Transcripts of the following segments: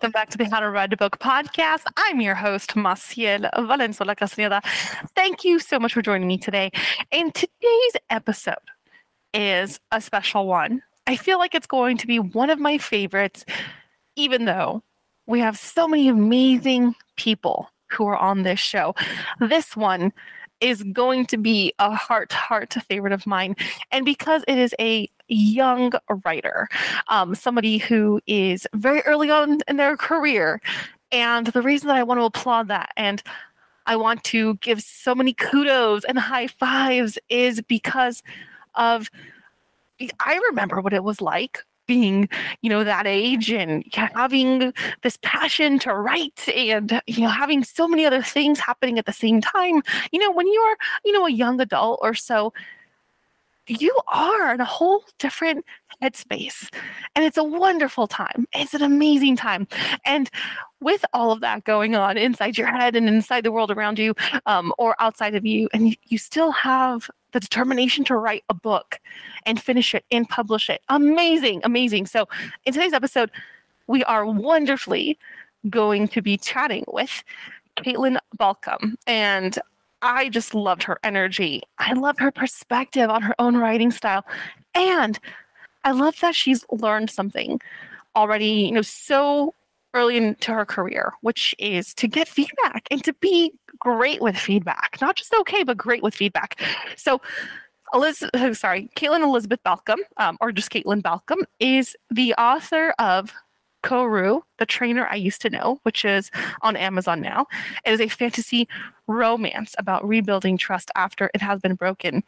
welcome back to the How to Write a Book podcast. I'm your host, Massiel Valenzuela Castaneda. Thank you so much for joining me today. And today's episode is a special one. I feel like it's going to be one of my favorites, even though we have so many amazing people who are on this show. This one is going to be a heart heart favorite of mine. And because it is a young writer um, somebody who is very early on in their career and the reason that i want to applaud that and i want to give so many kudos and high fives is because of i remember what it was like being, you know, that age and having this passion to write and, you know, having so many other things happening at the same time. You know, when you're, you know, a young adult or so, you are in a whole different headspace. And it's a wonderful time. It's an amazing time. And with all of that going on inside your head and inside the world around you um, or outside of you, and you still have the determination to write a book and finish it and publish it. Amazing, amazing. So, in today's episode, we are wonderfully going to be chatting with Katelynn Balcom. And I just loved her energy. I love her perspective on her own writing style. And I love that she's learned something already, you know, so early into her career, which is to get feedback and to be great with feedback. Not just okay, but great with feedback. So, Elizabeth, sorry, Katelynn Elizabeth Balcom, um, or just Katelynn Balcom, is the author of Koru, the trainer I used to know, which is on Amazon now. It is a fantasy romance about rebuilding trust after it has been broken.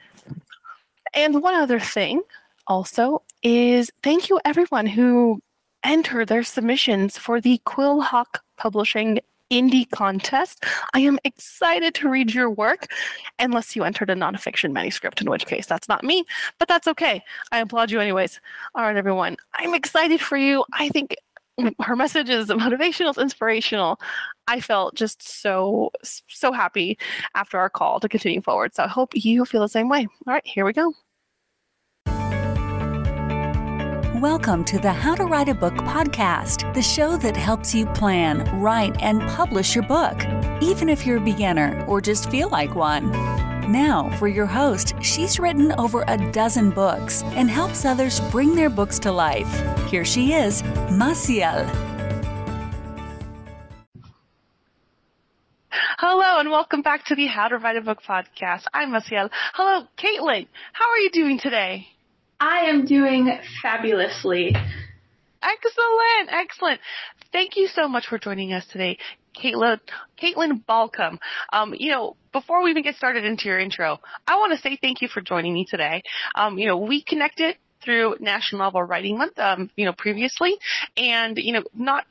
And one other thing also is thank you everyone who entered their submissions for the Quillhawk Publishing Indie Contest. I am excited to read your work, unless you entered a nonfiction manuscript, in which case that's not me, but that's okay. I applaud you anyways. All right, everyone. I'm excited for you. I think her message is motivational, it's inspirational. I felt just so, so happy after our call to continue forward. So I hope you feel the same way. All right, here we go. Welcome to the How to Write a Book podcast, the show that helps you plan, write, and publish your book, even if you're a beginner or just feel like one. Now, for your host, she's written over a dozen books and helps others bring their books to life. Here she is, Massiel. Hello and welcome back to the How to Write a Book podcast. I'm Massiel. Hello, Katelynn. How are you doing today? I am doing fabulously. Excellent, excellent. Thank you so much for joining us today, Katelynn, Katelynn Balcom. Um, you know, before we even get started into your intro, I want to say thank you for joining me today. Um, you know, we connected through National Novel Writing Month, um, you know, previously, and you know, not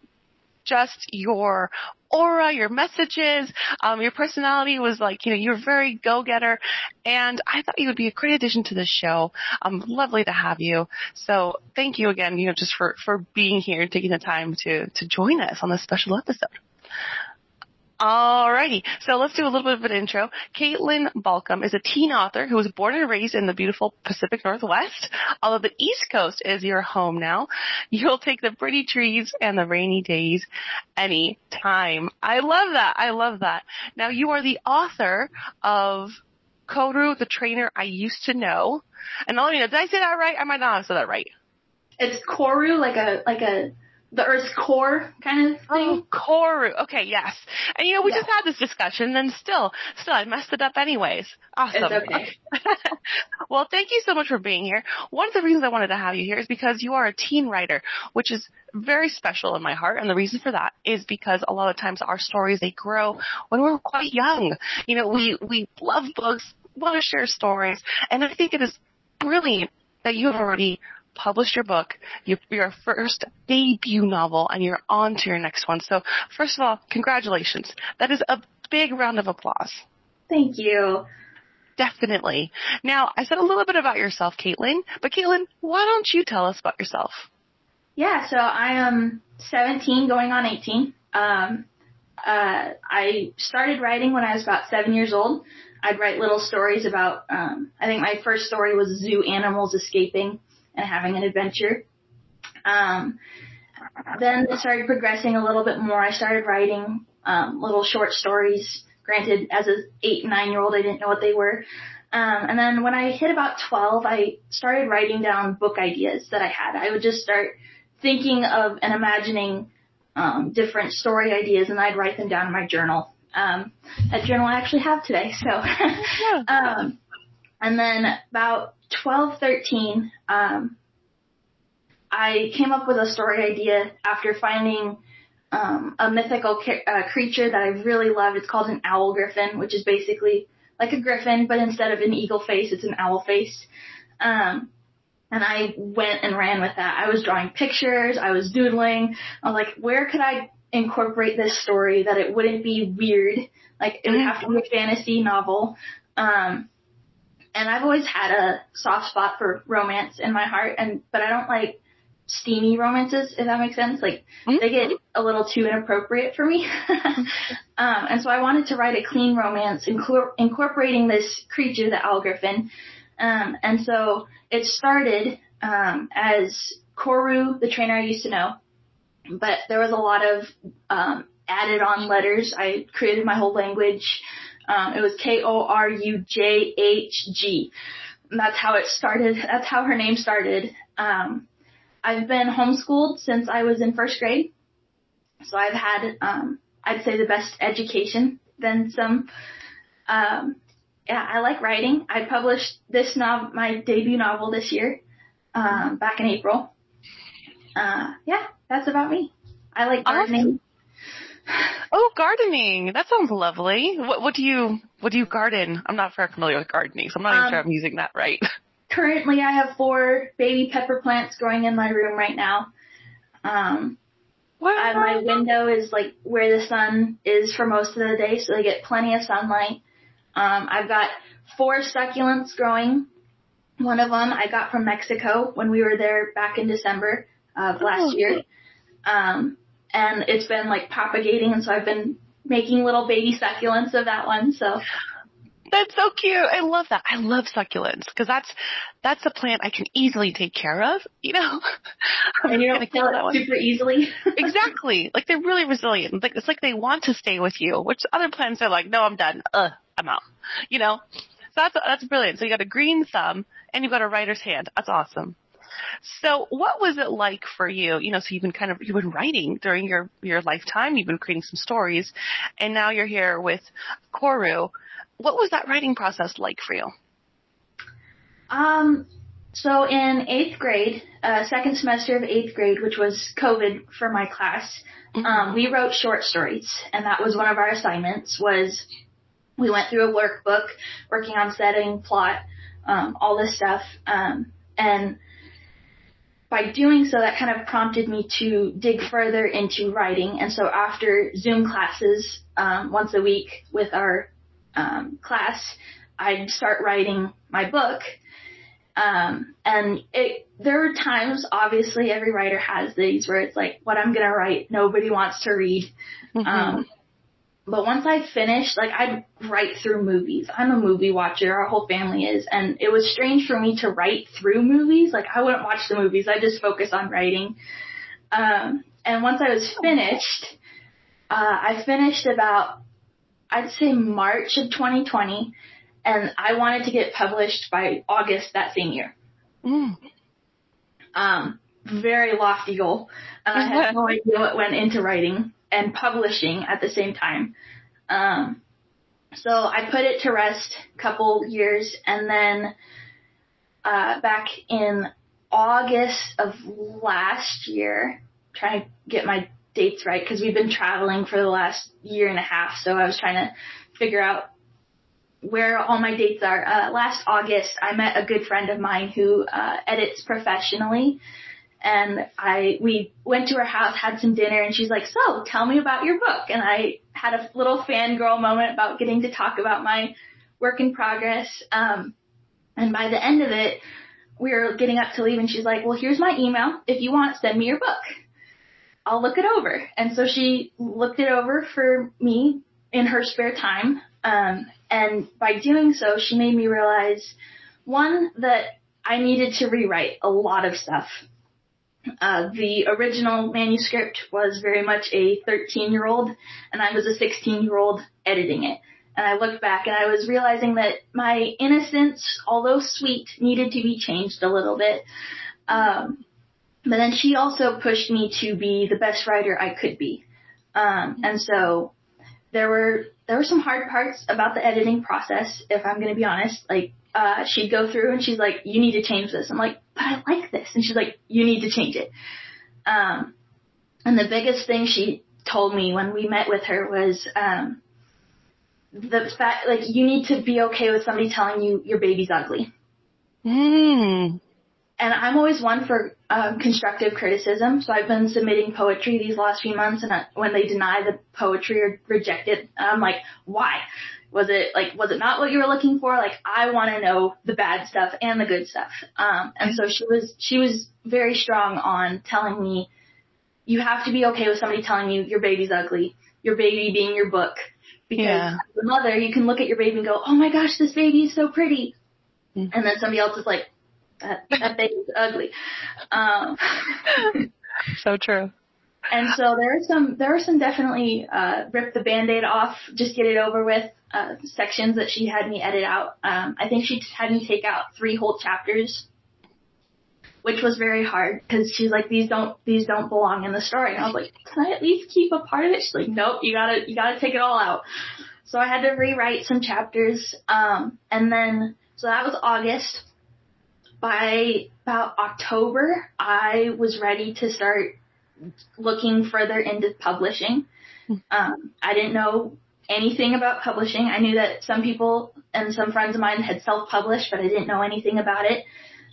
just your aura, your messages, um, your personality was like, you know, you're very go-getter, and I thought you would be a great addition to the show. Um, lovely to have you. So thank you again, you know, just for, for being here and taking the time to, to join us on this special episode. Alrighty, so let's do a little bit of an intro. Katelynn Balcom is a teen author who was born and raised in the beautiful Pacific Northwest. Although the East Coast is your home now, you'll take the pretty trees and the rainy days any time. I love that. I love that. Now you are the author of Koru, the trainer I used to know. And let me know, did I say that right? I might not have said that right. It's Koru, like a like a the Earth's core kind of oh, thing. Oh, Koru. Okay, yes. And you know, we yeah. just had this discussion, and still, still, I messed it up anyways. Awesome. Okay. well, thank you so much for being here. One of the reasons I wanted to have you here is because you are a teen writer, which is very special in my heart. And the reason for that is because a lot of times our stories they grow when we're quite young. You know, we we love books, want to share stories, and I think it is brilliant that you have already published your book, you, your first debut novel, and you're on to your next one. So, first of all, congratulations. That is a big round of applause. Thank you. Definitely. Now, I said a little bit about yourself, Katelynn, but Katelynn, why don't you tell us about yourself? Yeah, so I am 17 going on 18. Um, uh, I started writing when I was about seven years old. I'd write little stories about, um, I think my first story was zoo animals escaping and having an adventure. Um, then it started progressing a little bit more. I started writing um, little short stories. Granted, as an eight, nine year old, I didn't know what they were. Um, and then when I hit about 12, I started writing down book ideas that I had. I would just start thinking of and imagining um, different story ideas, and I'd write them down in my journal. Um, that journal I actually have today. So, um, and then about 12, 13, um, I came up with a story idea after finding um, a mythical ca- uh, creature that I really loved. It's called an owl griffin, which is basically like a griffin, but instead of an eagle face, it's an owl face. Um, and I went and ran with that. I was drawing pictures, I was doodling. I was like, where could I incorporate this story that it wouldn't be weird? Like it would have to be a fantasy novel. Um, and I've always had a soft spot for romance in my heart, and but I don't like steamy romances, if that makes sense. Like mm-hmm. they get a little too inappropriate for me. um, and so I wanted to write a clean romance, incor- incorporating this creature, the owl griffin. Um, and so it started um, as Koru, the trainer I used to know, but there was a lot of um, added on letters. I created my whole language. Um, it was K O R U J H G. That's how it started. That's how her name started. Um, I've been homeschooled since I was in first grade, so I've had, um, I'd say, the best education than some. Um, yeah, I like writing. I published this novel, my debut novel this year, um, back in April. Uh, yeah, that's about me. I like gardening. Oh, gardening! That sounds lovely. What what do you what do you garden? I'm not very familiar with gardening, so I'm not even sure um, I'm using that right. Currently, I have four baby pepper plants growing in my room right now. Um, wow. Uh, my window is like where the sun is for most of the day, so they get plenty of sunlight. Um, I've got four succulents growing. One of them I got from Mexico when we were there back in December of last oh. year. Um, and it's been like propagating, and so I've been making little baby succulents of that one. So that's so cute. I love that. I love succulents because that's that's a plant I can easily take care of. You know, and you don't kill it one. super easily. exactly. Like they're really resilient. Like it's like they want to stay with you. Which other plants are like, no, I'm done. Uh, I'm out. You know. So that's that's brilliant. So you got a green thumb and you've got a writer's hand. That's awesome. So what was it like for you? You know, so you've been kind of, you've been writing during your, your lifetime, you've been creating some stories, and now you're here with Koru. What was that writing process like for you? Um, so in eighth grade, uh, second semester of eighth grade, which was COVID for my class, mm-hmm. um, we wrote short stories, and that was one of our assignments. Was we went through a workbook, working on setting, plot, um, all this stuff, um, and by doing so, that kind of prompted me to dig further into writing. And so after Zoom classes um, once a week with our um, class, I'd start writing my book. Um, and it, there are times, obviously, every writer has these where it's like, what I'm gonna write, nobody wants to read. Mm-hmm. But once I finished, like I'd write through movies. I'm a movie watcher. Our whole family is. And it was strange for me to write through movies. Like I wouldn't watch the movies. I just focus on writing. Um, and once I was finished, uh, I finished about, I'd say March of 2020. And I wanted to get published by August that same year. Mm. Um, very lofty goal. And I had no idea what went into writing and publishing at the same time. Um, so I put it to rest a couple years and then uh, back in August of last year, trying to get my dates right because we've been traveling for the last year and a half. So I was trying to figure out where all my dates are. Uh, last August, I met a good friend of mine who uh, edits professionally and I we went to her house, had some dinner, and she's like, "So, tell me about your book." And I had a little fangirl moment about getting to talk about my work in progress. Um, and by the end of it, we were getting up to leave, and she's like, "Well, here's my email. If you want, send me your book. I'll look it over." And so she looked it over for me in her spare time. Um, and by doing so, she made me realize one that I needed to rewrite a lot of stuff uh, the original manuscript was very much a 13 year old, and I was a 16 year old editing it. And I looked back and I was realizing that my innocence, although sweet, needed to be changed a little bit. Um, but then she also pushed me to be the best writer I could be. Um, and so there were there were some hard parts about the editing process, if I'm going to be honest. Like uh, she'd go through and she's like, "You need to change this." I'm like, "But I like this," and she's like, "You need to change it." Um, and the biggest thing she told me when we met with her was um, the fact, like, you need to be okay with somebody telling you your baby's ugly. Mm. And I'm always one for um, constructive criticism, so I've been submitting poetry these last few months, and I, when they deny the poetry or reject it, I'm like, why? Was it like was it not what you were looking for? Like I want to know the bad stuff and the good stuff. Um, and so she was she was very strong on telling me you have to be okay with somebody telling you your baby's ugly, your baby being your book. Because Yeah. as a mother, you can look at your baby and go, "Oh my gosh, this baby is so pretty," Mm. and then somebody else is like, "That that baby's ugly." Um, So true. And so there are some there are some definitely uh, rip the band-aid off, just get it over with uh, sections that she had me edit out. Um, I think she had me take out three whole chapters, which was very hard because she's like these don't these don't belong in the story. And I was like, can I at least keep a part of it? She's like, nope, you gotta you gotta take it all out. So I had to rewrite some chapters, um, and then so that was August. By about October, I was ready to start looking further into publishing. Um, I didn't know anything about publishing. I knew that some people and some friends of mine had self-published, but I didn't know anything about it.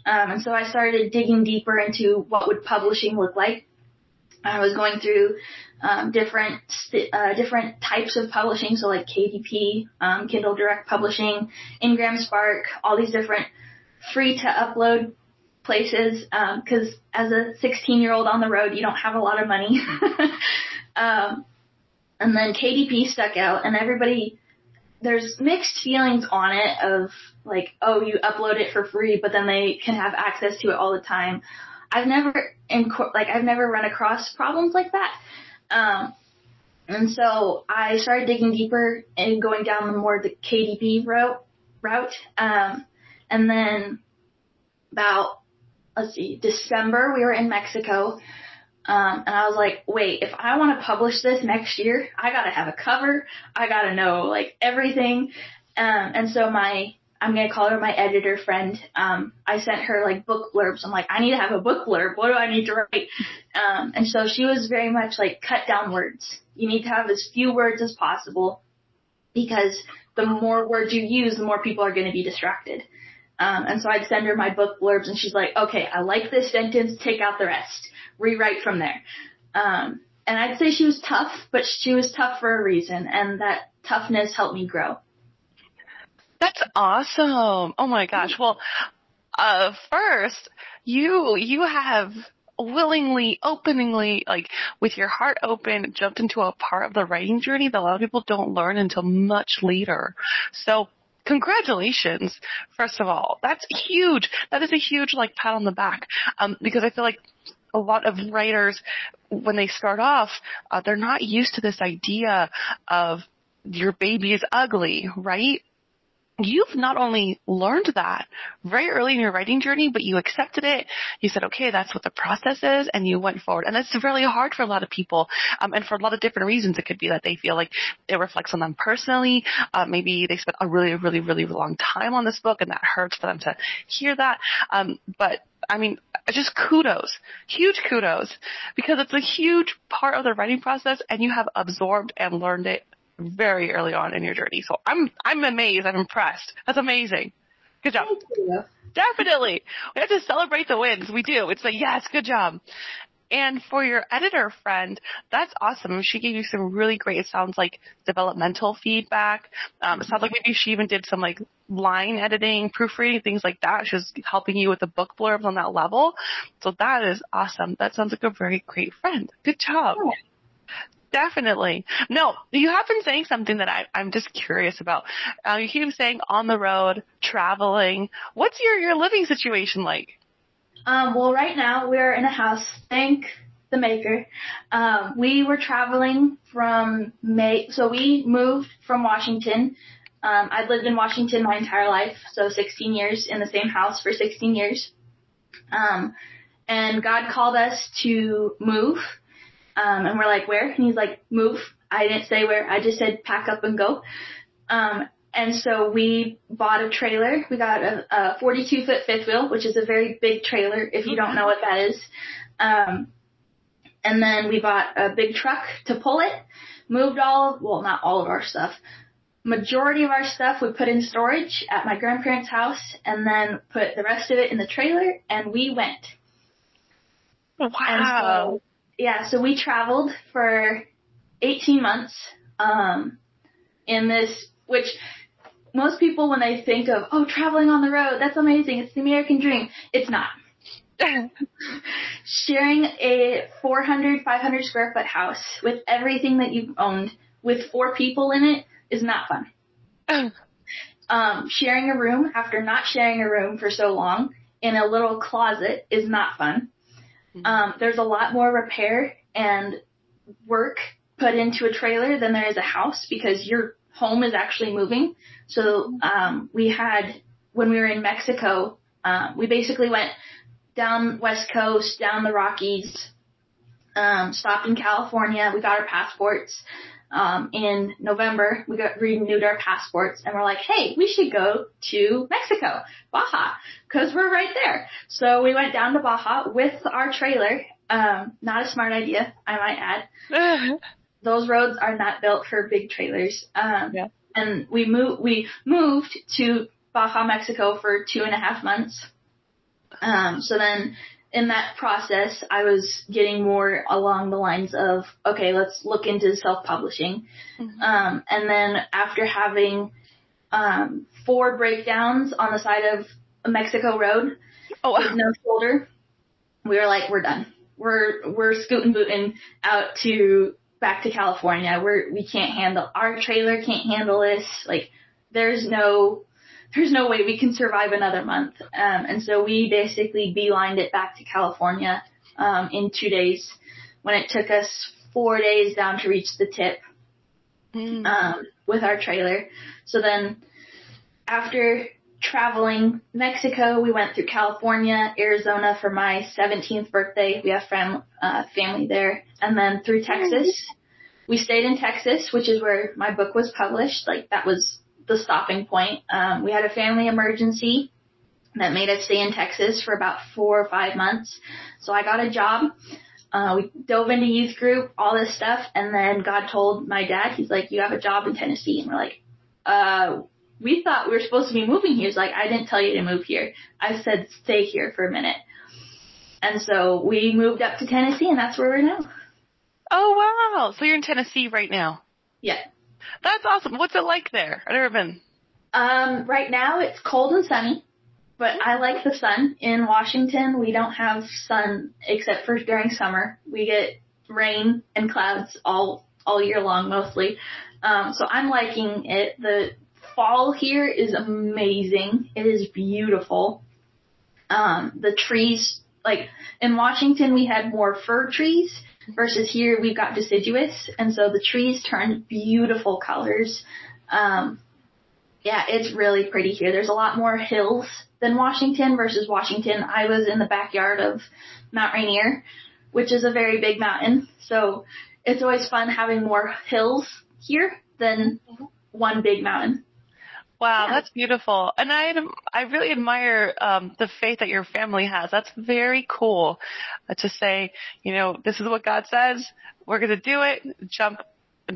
Um, and so I started digging deeper into what would publishing look like. I was going through um, different uh, different types of publishing, so like KDP, um, Kindle Direct Publishing, Ingram Spark, all these different free to upload places. Because as a 16 year old on the road, you don't have a lot of money. um, and then KDP stuck out, and everybody there's mixed feelings on it of like, oh, you upload it for free, but then they can have access to it all the time. I've never inco- like I've never run across problems like that. Um, and so I started digging deeper and going down the more the KDP route route. Um, and then about let's see, December we were in Mexico. Um, and I was like, wait, if I want to publish this next year, I gotta have a cover. I gotta know like everything. Um, and so my, I'm gonna call her my editor friend. Um, I sent her like book blurbs. I'm like, I need to have a book blurb. What do I need to write? Um, and so she was very much like, cut down words. You need to have as few words as possible because the more words you use, the more people are going to be distracted. Um, and so I'd send her my book blurbs and she's like, okay, I like this sentence, take out the rest, rewrite from there. Um, and I'd say she was tough, but she was tough for a reason and that toughness helped me grow. That's awesome. Oh my gosh. Well, uh, first, you, you have willingly, openingly, like with your heart open, jumped into a part of the writing journey that a lot of people don't learn until much later. So congratulations, first of all. That's huge. That is a huge like pat on the back. Um, because I feel like a lot of writers, when they start off, uh, they're not used to this idea of your baby is ugly, right? You've not only learned that very early in your writing journey, but you accepted it. You said, okay, that's what the process is, and you went forward. And that's really hard for a lot of people, um, and for a lot of different reasons. It could be that they feel like it reflects on them personally. Uh, maybe they spent a really, really, really long time on this book, and that hurts for them to hear that. Um, but I mean, just kudos, huge kudos, because it's a huge part of the writing process, and you have absorbed and learned it very early on in your journey. So I'm I'm amazed. I'm impressed. That's amazing. Good job. Definitely. We have to celebrate the wins. We do. It's like, yes, good job. And for your editor friend, that's awesome. She gave you some really great, it sounds like developmental feedback. Um, it sounds like maybe she even did some like line editing, proofreading, things like that. She was helping you with the book blurbs on that level. So that is awesome. That sounds like a very great friend. Good job. Yeah. Definitely. No, you have been saying something that I, I'm just curious about. Uh, you keep saying on the road, traveling. What's your, your living situation like? Um, well, right now we're in a house. Thank the maker. Um, we were traveling from May, so we moved from Washington. Um, I'd lived in Washington my entire life, so 16 years in the same house for 16 years. Um, and God called us to move. Um, and we're like, where? And he's like, move. I didn't say where. I just said pack up and go. Um, and so we bought a trailer. We got a, a 42 foot fifth wheel, which is a very big trailer if you don't know what that is. Um, and then we bought a big truck to pull it, moved all of, well, not all of our stuff. Majority of our stuff we put in storage at my grandparents' house and then put the rest of it in the trailer and we went. Wow. So, yeah, so we traveled for 18 months, um, in this, which most people when they think of, oh, traveling on the road, that's amazing, it's the American dream. It's not. Sharing a 400, 500 square foot house with everything that you've owned with four people in it is not fun. um, sharing a room after not sharing a room for so long in a little closet is not fun. Um, there's a lot more repair and work put into a trailer than there is a house because your home is actually moving. So um, we had when we were in Mexico, um, we basically went down West Coast, down the Rockies, um, stopped in California. We got our passports. Um, in November, we got renewed our passports and we're like, hey, we should go to Mexico, Baja, cause we're right there. So we went down to Baja with our trailer. Um, not a smart idea, I might add. Those roads are not built for big trailers. Um, Yeah. and we moved, we moved to Baja, Mexico for two and a half months. Um, so then in that process, I was getting more along the lines of, okay, let's look into self-publishing. Mhm. Um, and then after having, um, four breakdowns on the side of a Mexico road oh, with no shoulder, we were like, we're done. We're, we're scooting booting out to, back to California. We're, we can't handle, our trailer can't handle this. Like, there's no, there's no way we can survive another month. Um, and so we basically beelined it back to California, um, in two days when it took us four days down to reach the tip Mm. um, with our trailer. So then after traveling Mexico, we went through California, Arizona for my 17th birthday. We have fam- uh, family there. And then through Texas. We stayed in Texas, which is where my book was published. Like that was the stopping point. Um, we had a family emergency that made us stay in Texas for about four or five months. So I got a job. Uh, we dove into youth group, all this stuff, and then God told my dad, he's like, you have a job in Tennessee. And we're like, uh, we thought we were supposed to be moving here. He's like, I didn't tell you to move here. I said, stay here for a minute. And so we moved up to Tennessee and that's where we're now. Oh wow! So you're in Tennessee right now. Yeah. That's awesome. What's it like there? I've never been. Um, right now it's cold and sunny, but I like the sun. In Washington, we don't have sun except for during summer. We get rain and clouds all all year long mostly. Um, so I'm liking it. The fall here is amazing. It is beautiful. Um, the trees, like in Washington, we had more fir trees versus here we've got deciduous, and so the trees turn beautiful colors. Um, yeah, it's really pretty here. There's a lot more hills than Washington versus Washington. I was in the backyard of Mount Rainier, which is a very big mountain. So it's always fun having more hills here than one big mountain. Wow, Yeah. that's beautiful, and I I really admire um, the faith that your family has. That's very cool uh, to say. You know, this is what God says. We're going to do it. Jump,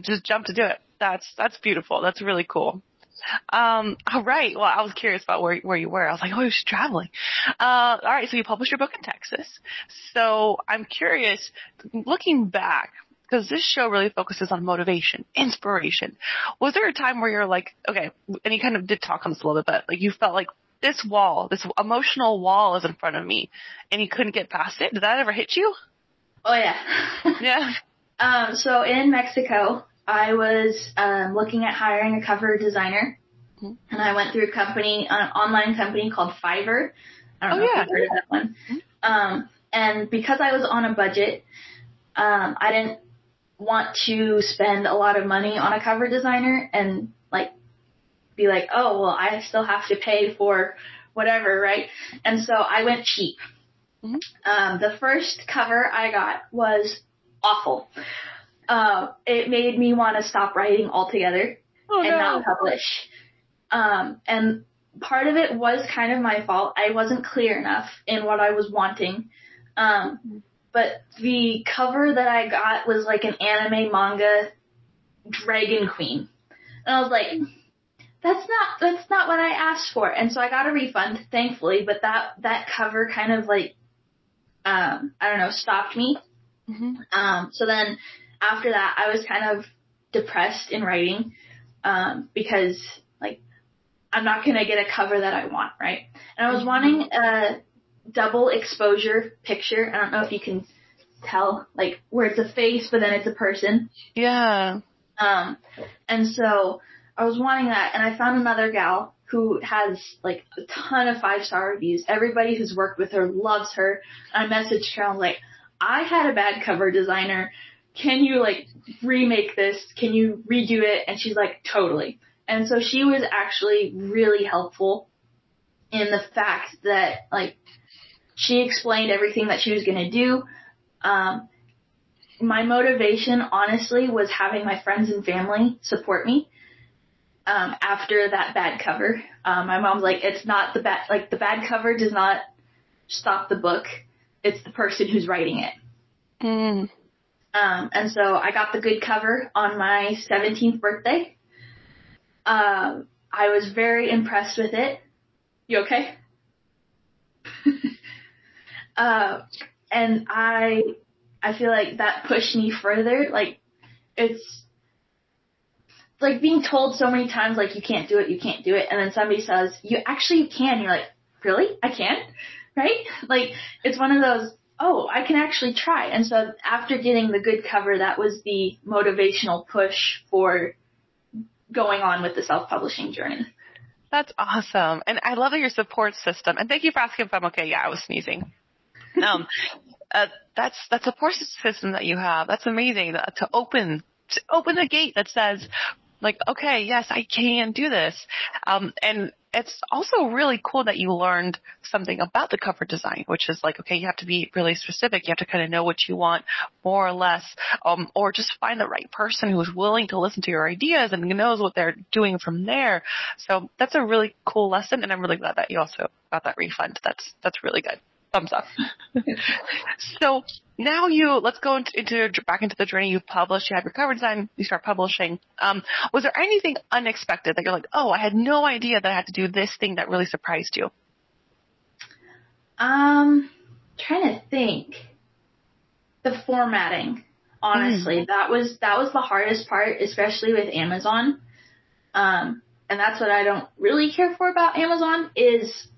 just jump to do it. That's that's beautiful. That's really cool. Um, all right. Well, I was curious about where where you were. I was like, oh, you're traveling. Uh, all right. So you published your book in Texas. So I'm curious, looking back, because this show really focuses on motivation, inspiration. Was there a time where you're like, okay, and you kind of did talk on this a little bit, but like you felt like this wall, this emotional wall is in front of me, and you couldn't get past it? Did that ever hit you? Oh yeah. Yeah. Um, so in Mexico, I was um, looking at hiring a cover designer, Mhm. and I went through a company, an online company called Fiverr. I don't Oh, know yeah. if you've heard of that one. Um, and because I was on a budget, um, I didn't want to spend a lot of money on a cover designer and like be like, oh, well, I still have to pay for whatever, right? And so I went cheap. Mm-hmm. Um, the first cover I got was awful. Uh, it made me want to stop writing altogether oh, and no. not publish. Um, and part of it was kind of my fault. I wasn't clear enough in what I was wanting. Um, but the cover that I got was like an anime manga dragon queen. And I was like, that's not, that's not what I asked for. And so I got a refund, thankfully, but that, that cover kind of like, um, I don't know, stopped me. Mm-hmm. Um, so then after that, I was kind of depressed in writing, um, because like, I'm not gonna get a cover that I want, right? And I was mm-hmm. wanting a double exposure picture. I don't know if you can tell, like where it's a face, but then it's a person. Yeah. Um, and so I was wanting that, and I found another gal who has like a ton of five star reviews. Everybody who's worked with her loves her. And I messaged her. I was like, I had a bad cover designer. Can you like remake this? Can you redo it? And she's like, totally. And so she was actually really helpful in the fact that like she explained everything that she was going to do. Um, my motivation, honestly, was having my friends and family support me. Um, after that bad cover, um, my mom's like, it's not the bad, like the bad cover does not stop the book. It's the person who's writing it. Mm. Um, and so I got the good cover on my 17th birthday. Um, I was very impressed with it. You okay? Uh, and I, I feel like that pushed me further. Like, it's, like being told so many times, like, you can't do it, you can't do it, and then somebody says, you actually can, you're like, really? I can? Right? Like, it's one of those, oh, I can actually try. And so after getting the good cover, that was the motivational push for going on with the self-publishing journey. That's awesome. And I love your support system. And thank you for asking if I'm okay. Yeah, I was sneezing um, uh, that's that's a support system that you have. That's amazing to open to open the gate that says, like, okay, yes, I can do this. Um, and it's also really cool that you learned something about the cover design, which is like, okay, you have to be really specific. You have to kind of know what you want more or less, um, or just find the right person who is willing to listen to your ideas and knows what they're doing from there. So that's a really cool lesson, and I'm really glad that you also got that refund. That's that's really good thumbs up. so now you let's go into, into, back into the journey. You've published, you have your cover design, you start publishing. Um, was there anything unexpected that you're like, oh, I had no idea that I had to do this thing that really surprised you? Um, trying to think. The formatting, honestly, mm. that was that was the hardest part, especially with Amazon. Um, and that's what I don't really care for about Amazon is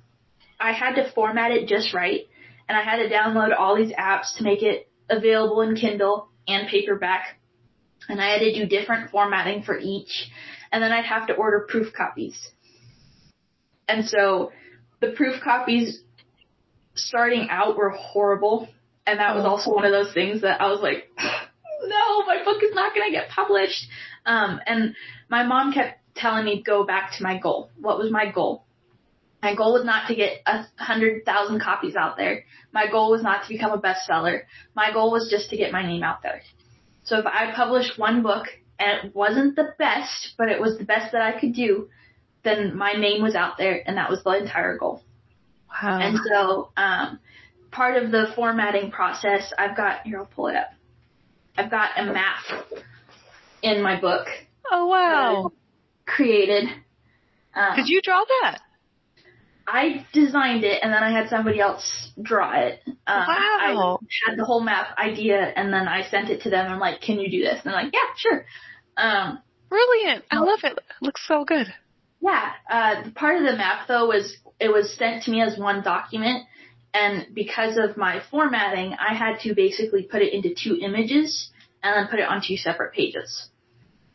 I had to format it just right, and I had to download all these apps to make it available in Kindle and paperback, and I had to do different formatting for each, and then I'd have to order proof copies. And so the proof copies starting out were horrible, and that was also one of those things that I was like, no, my book is not going to get published. Um, and my mom kept telling me go back to my goal. What was my goal? My goal was not to get a hundred thousand copies out there. My goal was not to become a bestseller. My goal was just to get my name out there. So if I published one book and it wasn't the best, but it was the best that I could do, then my name was out there and that was the entire goal. Wow. And so, um, part of the formatting process, I've got, here, I'll pull it up. I've got a map in my book. Oh wow. Created. Um, Did you draw that? I designed it and then I had somebody else draw it. Um, wow. I had the whole map idea and then I sent it to them. I'm like, can you do this? And they're like, yeah, sure. Um, Brilliant. I love it. it looks so good. Yeah. Uh, part of the map though was, it was sent to me as one document. And because of my formatting, I had to basically put it into two images and then put it on two separate pages.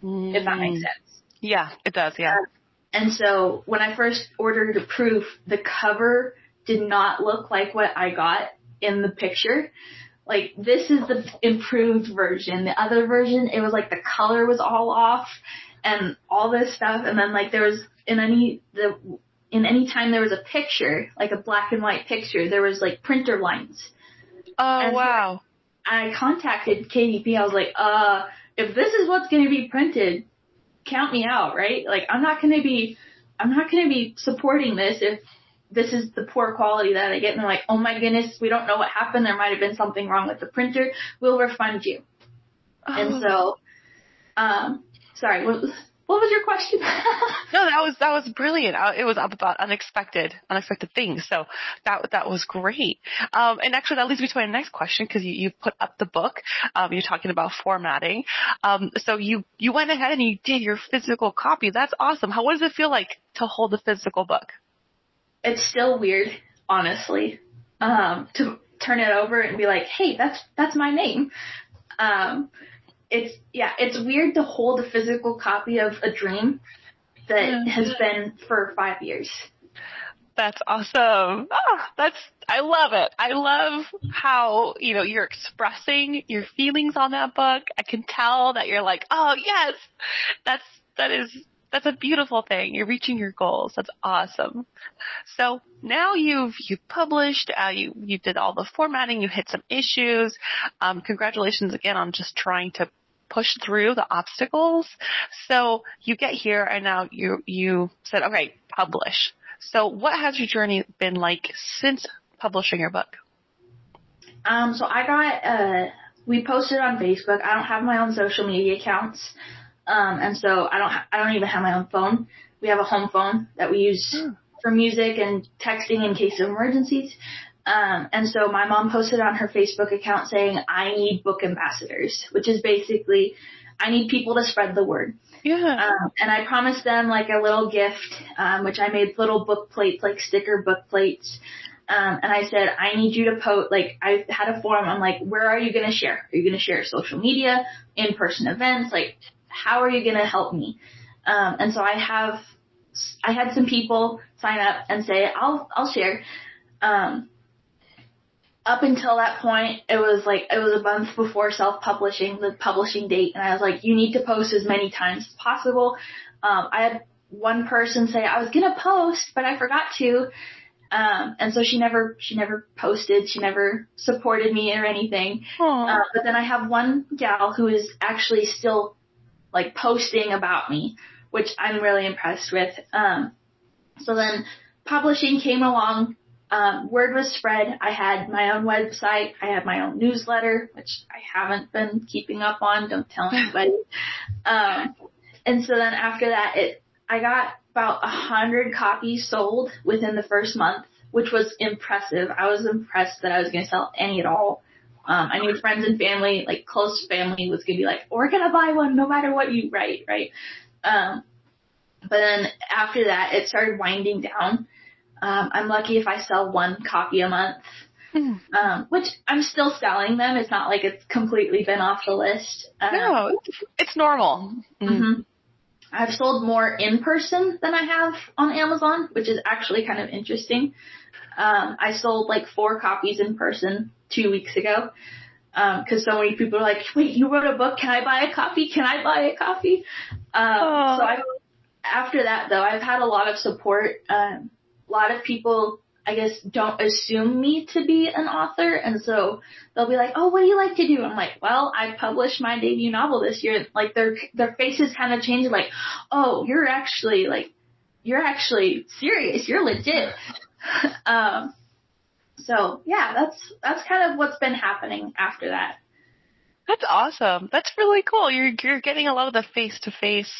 Mm. If that makes mm. sense. Yeah, it does. Yeah. Uh, and so when I first ordered a proof, the cover did not look like what I got in the picture. Like this is the improved version. The other version, it was like the color was all off and all this stuff. And then like there was in any the in any time there was a picture, like a black and white picture, there was like printer lines. Oh And so wow. I contacted KDP. I was like, uh, if this is what's going to be printed, count me out, right? Like, I'm not going to be, I'm not going to be supporting this if this is the poor quality that I get. And they're like, oh my goodness, we don't know what happened. There might have been something wrong with the printer. We'll refund you. And so, um, sorry, what, what was your question? No, that was that was brilliant. Uh, It was up about unexpected unexpected things. So that that was great. Um, and actually, that leads me to my next question because you, you put up the book. Um, you're talking about formatting. Um, so you you went ahead and you did your physical copy. That's awesome. How what does it feel like to hold a physical book? it's still weird, honestly, um, to turn it over and be like, hey, that's that's my name. It's yeah, it's weird to hold a physical copy of a dream that has been for five years. That's awesome. Oh, that's I love it. I love how, you know, you're expressing your feelings on that book. I can tell that you're like, "Oh, yes." That's that is that's a beautiful thing. You're reaching your goals. That's awesome. So now you've you've published. Uh, you you did all the formatting. You hit some issues. Um, congratulations again on just trying to push through the obstacles. So you get here, and now you you said, okay, publish. So what has your journey been like since publishing your book? Um, so I got uh, we posted on Facebook. I don't have my own social media accounts, um, and so I don't ha- I don't even have my own phone. We have a home phone that we use Hmm. for music and texting in case of emergencies. Um, and so my mom posted on her Facebook account saying, I need book ambassadors, which is basically, I need people to spread the word. Yeah. Um, and I promised them like a little gift, um, which I made little book plates, like sticker book plates. Um, and I said, I need you to post, like, I had a forum. I'm like, where are you going to share? Are you going to share social media, in-person events? Like, how are you going to help me? Um, and so I have, I had some people sign up and say, I'll, I'll share. Um, up until that point, it was like, it was a month before self-publishing, the publishing date. And I was like, you need to post as many times as possible. Um, I had one person say I was going to post, but I forgot to. Um, and so she never, she never posted. She never supported me or anything. Uh, but then I have one gal who is actually still like posting about me, which I'm really impressed with. Um, so then publishing came along. Um, word was spread. I had my own website. I had my own newsletter, which I haven't been keeping up on. Don't tell anybody. um, and so then after that, it I got about a hundred copies sold within the first month, which was impressive. I was impressed that I was going to sell any at all. Um, I knew friends and family, like close family, was going to be like, "We're going to buy one no matter what you write," right? Um, but then after that, it started winding down. Um, I'm lucky if I sell one copy a month, Hmm. um, which I'm still selling them. It's not like it's completely been off the list. Um, No, it's, normal. Mm. hmm I've sold more in person than I have on Amazon, which is actually kind of interesting. Um, I sold like four copies in person two weeks ago. Um, cause so many people are like, wait, you wrote a book. Can I buy a copy? Can I buy a copy? Um, Oh. so I, after that though, I've had a lot of support. Um, a lot of people, I guess, don't assume me to be an author. And so they'll be like, oh, what do you like to do? I'm like, well, I published my debut novel this year. Like their, their faces kind of change like, oh, you're actually like, you're actually serious. You're legit. um, so yeah, that's, that's kind of what's been happening after that. That's awesome. That's really cool. You're you're getting a lot of the face to face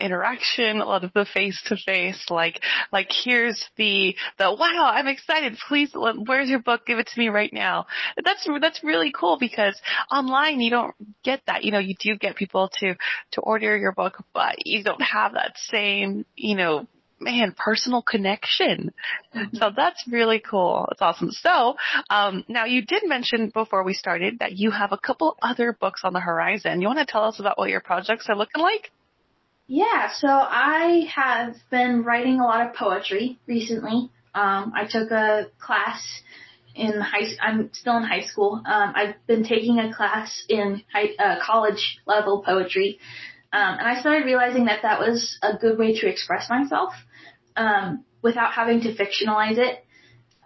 interaction, a lot of the face to face like like here's the the wow, I'm excited. Please where's your book? Give it to me right now. That's that's really cool because online you don't get that. You know, you do get people to to order your book, but you don't have that same, you know, man, personal connection. So that's really cool. It's awesome. So, um, now you did mention before we started that you have a couple other books on the horizon. You want to tell us about what your projects are looking like? Yeah, so I have been writing a lot of poetry recently. Um, I took a class in high. I'm still in high school. Um, I've been taking a class in high, uh, college level poetry, um, and I started realizing that that was a good way to express myself um, without having to fictionalize it.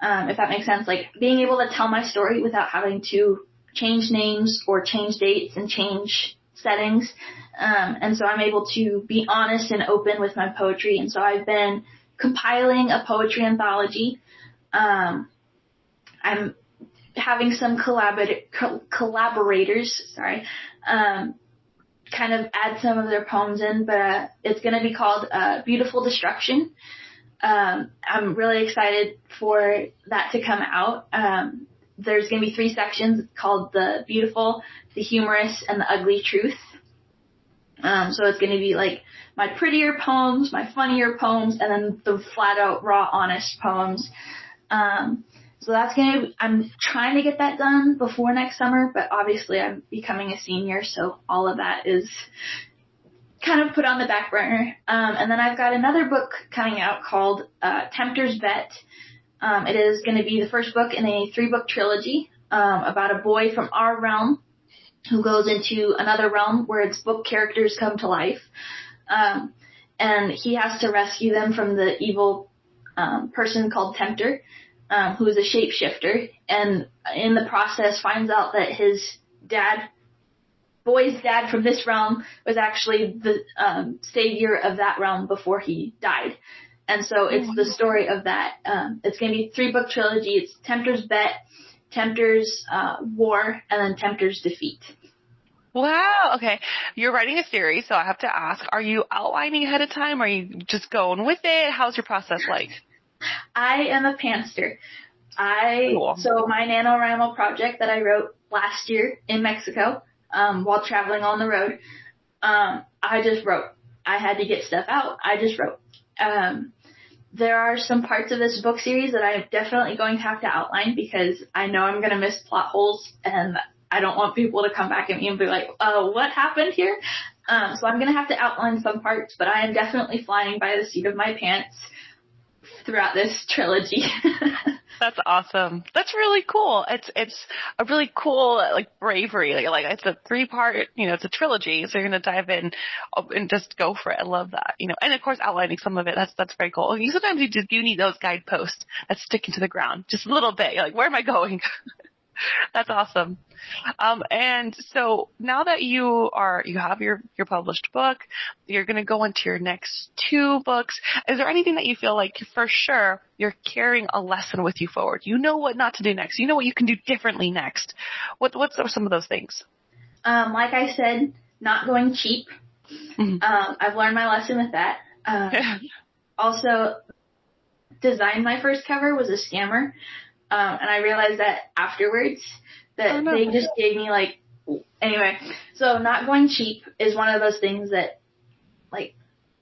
Um, if that makes sense, like being able to tell my story without having to change names or change dates and change settings. Um, and so I'm able to be honest and open with my poetry. And so I've been compiling a poetry anthology. Um, I'm having some collabor- co- collaborators, sorry, um, kind of add some of their poems in, but uh, it's going to be called uh, Beautiful Destruction. Um, I'm really excited for that to come out. Um, there's going to be three sections called the beautiful, the humorous, and the ugly truth. Um, so it's going to be like my prettier poems, my funnier poems, and then the flat out raw honest poems. Um, so that's gonna. Be, I'm trying to get that done before next summer, but obviously I'm becoming a senior, so all of that is kind of put on the back burner. Um, and then I've got another book coming out called uh, Tempter's Bet. Um, it is going to be the first book in a three book trilogy um, about a boy from our realm who goes into another realm where its book characters come to life. Um, and he has to rescue them from the evil um, person called Tempter, um, who is a shapeshifter. And in the process, finds out that his dad, boy's dad from this realm, was actually the um, savior of that realm before he died. And so it's the story of that. Um, it's going to be three book trilogy. It's Tempter's Bet, Tempter's uh, War, and then Tempter's Defeat. Wow. Okay. You're writing a series, so I have to ask: Are you outlining ahead of time? Or are you just going with it? How's your process like? I am a pantser. I cool. so my NaNoWriMo project that I wrote last year in Mexico um, while traveling on the road. Um, I just wrote. I had to get stuff out. I just wrote. Um, there are some parts of this book series that I'm definitely going to have to outline because I know I'm going to miss plot holes and I don't want people to come back at me and be like, oh, what happened here? Um, so I'm going to have to outline some parts, but I am definitely flying by the seat of my pants throughout this trilogy. That's awesome. That's really cool. It's it's a really cool like bravery. Like, like it's a three part. You know, it's a trilogy. So you're gonna dive in oh, and just go for it. I love that. You know, and of course outlining some of it. That's that's very cool. You sometimes you just you need those guideposts that stick into the ground just a little bit. You're like, where am I going? That's awesome. Um, and so now that you are, you have your, your published book, you're going to go into your next two books. Is there anything that you feel like for sure you're carrying a lesson with you forward? You know what not to do next. You know what you can do differently next. What, what's some of those things? Um, like I said, not going cheap. Mm-hmm. Um, I've learned my lesson with that. Um, also, design my first cover was a scammer. Um, and I realized that afterwards that oh, they just gave me like, anyway, so not going cheap is one of those things that like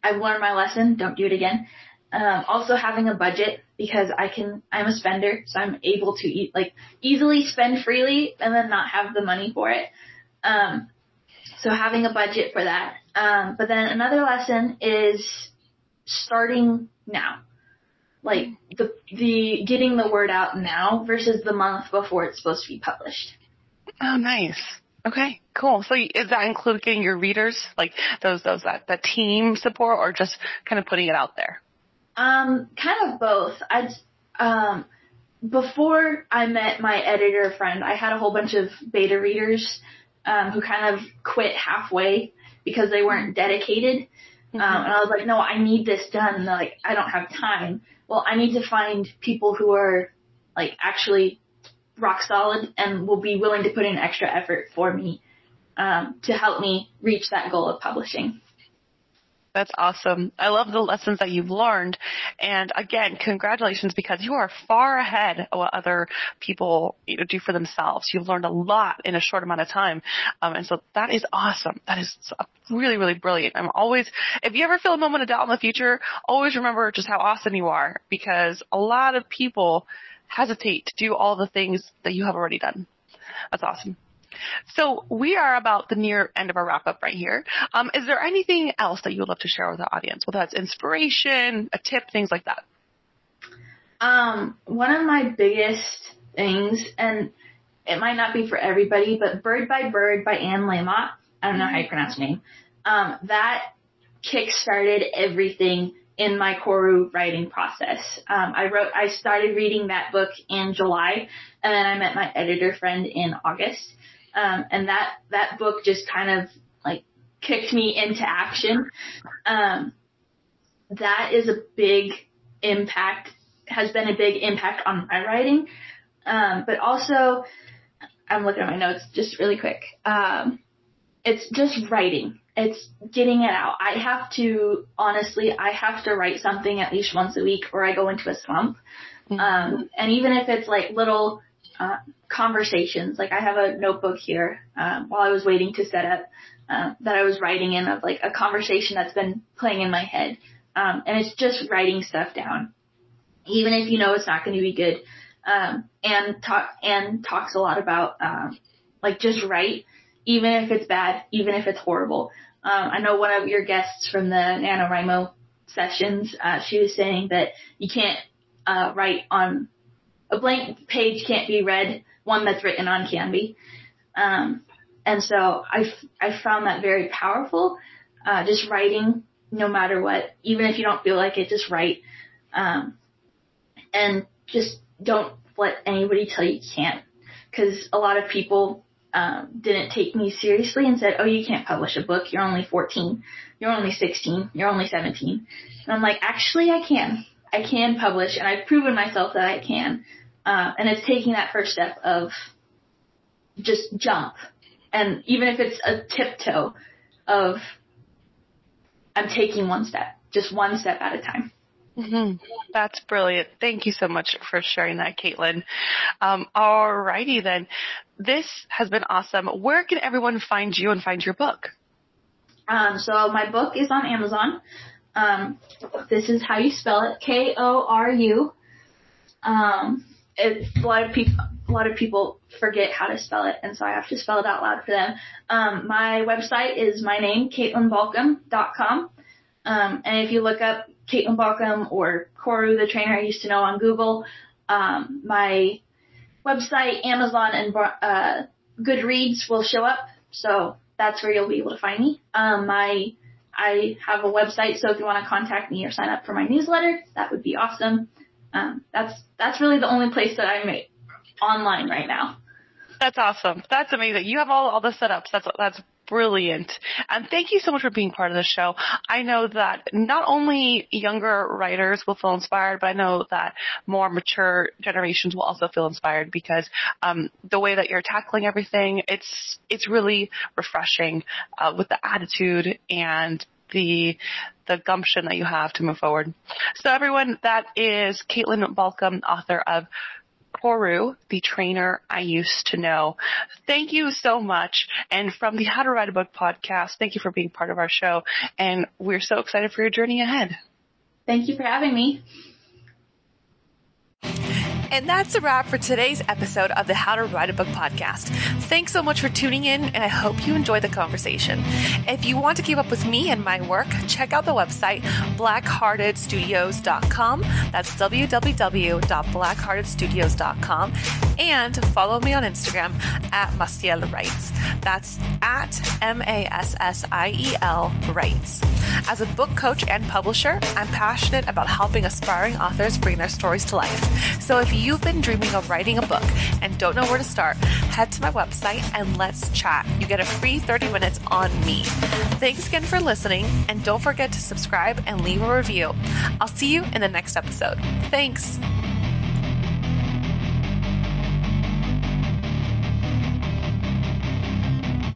I've learned my lesson. Don't do it again. Um, also having a budget because I can, I'm a spender, so I'm able to eat, like easily spend freely and then not have the money for it. Um, so having a budget for that. Um, but then another lesson is starting now like the the getting the word out now versus the month before it's supposed to be published. Oh, nice. Okay, cool. So is that include getting your readers, like those those that the team support, or just kind of putting it out there? Um, kind of both. I um before I met my editor friend, I had a whole bunch of beta readers um, who kind of quit halfway because they weren't dedicated. Mm-hmm. Um, and I was like, no, I need this done. And they're like, I don't have time well, I need to find people who are like actually rock solid and will be willing to put in extra effort for me um, to help me reach that goal of publishing. That's awesome. I love the lessons that you've learned. And again, congratulations because you are far ahead of what other people you know, do for themselves. You've learned a lot in a short amount of time. Um, and so that is awesome. That is really, really brilliant. I'm always, if you ever feel a moment of doubt in the future, always remember just how awesome you are because a lot of people hesitate to do all the things that you have already done. That's awesome. So we are about the near end of our wrap up right here. Um, is there anything else that you would love to share with the audience? Whether that's inspiration, a tip, things like that. Um, one of my biggest things, and it might not be for everybody, but Bird by Bird by Anne Lamott, I don't know how you pronounce her name, um, that kick-started everything in my Koru writing process. Um, I wrote, I started reading that book in July, and then I met my editor friend in August. Um, and that, that book just kind of like kicked me into action. Um, that is a big impact, has been a big impact on my writing. Um, but also, I'm looking at my notes just really quick. Um, it's just writing it's getting it out. I have to, honestly, I have to write something at least once a week or I go into a slump. Mm-hmm. Um, and even if it's like little, uh, conversations, like I have a notebook here, um, while I was waiting to set up, uh, that I was writing in of like a conversation that's been playing in my head. Um, and it's just writing stuff down. Even if you know it's not going to be good. Um, and talk, and talks a lot about, um, like just write, even if it's bad, even if it's horrible. Um, I know one of your guests from the NaNoWriMo sessions, uh, she was saying that you can't uh, write on a blank page can't be read, one that's written on can be. Um, and so I, I found that very powerful. Uh, just writing no matter what, even if you don't feel like it, just write. Um, and just don't let anybody tell you can't. Cause a lot of people um, didn't take me seriously and said, "Oh, you can't publish a book. You're only 14. You're only 16. You're only 17." And I'm like, "Actually, I can. I can publish, and I've proven myself that I can." Uh, and it's taking that first step of just jump, and even if it's a tiptoe of I'm taking one step, just one step at a time. Mm-hmm. That's brilliant. Thank you so much for sharing that, Katelynn. Um, alrighty then. This has been awesome. Where can everyone find you and find your book? Um, so my book is on Amazon. Um, this is how you spell it: K O R U. Um, a lot of people. A lot of people forget how to spell it, and so I have to spell it out loud for them. Um, my website is my name, KatelynnBalcom.com. Um, and if you look up Katelynn Balcom or Koru, the trainer I used to know on Google, um, my website, Amazon, and uh, Goodreads will show up. So that's where you'll be able to find me. Um, my I have a website, so if you want to contact me or sign up for my newsletter, that would be awesome. Um, that's that's really the only place that I'm online right now. That's awesome. That's amazing. You have all all the setups. That's that's brilliant. And thank you so much for being part of the show. I know that not only younger writers will feel inspired, but I know that more mature generations will also feel inspired because um, the way that you're tackling everything, it's it's really refreshing uh, with the attitude and the the gumption that you have to move forward. So everyone, that is Katelynn Balcom, author of Koru, the trainer I used to know. Thank you so much. And from the How to Write a Book podcast, thank you for being part of our show. And we're so excited for your journey ahead. Thank you for having me. And that's a wrap for today's episode of the How to Write a Book podcast. Thanks so much for tuning in, and I hope you enjoyed the conversation. If you want to keep up with me and my work, check out the website blackheartedstudios.com. That's www.blackheartedstudios.com. And follow me on Instagram at Massiel Writes. That's at M A S S I E L Writes. As a book coach and publisher, I'm passionate about helping aspiring authors bring their stories to life. So if you've been dreaming of writing a book and don't know where to start, head to my website and let's chat. You get a free 30 minutes on me. Thanks again for listening, and don't forget to subscribe and leave a review. I'll see you in the next episode. Thanks.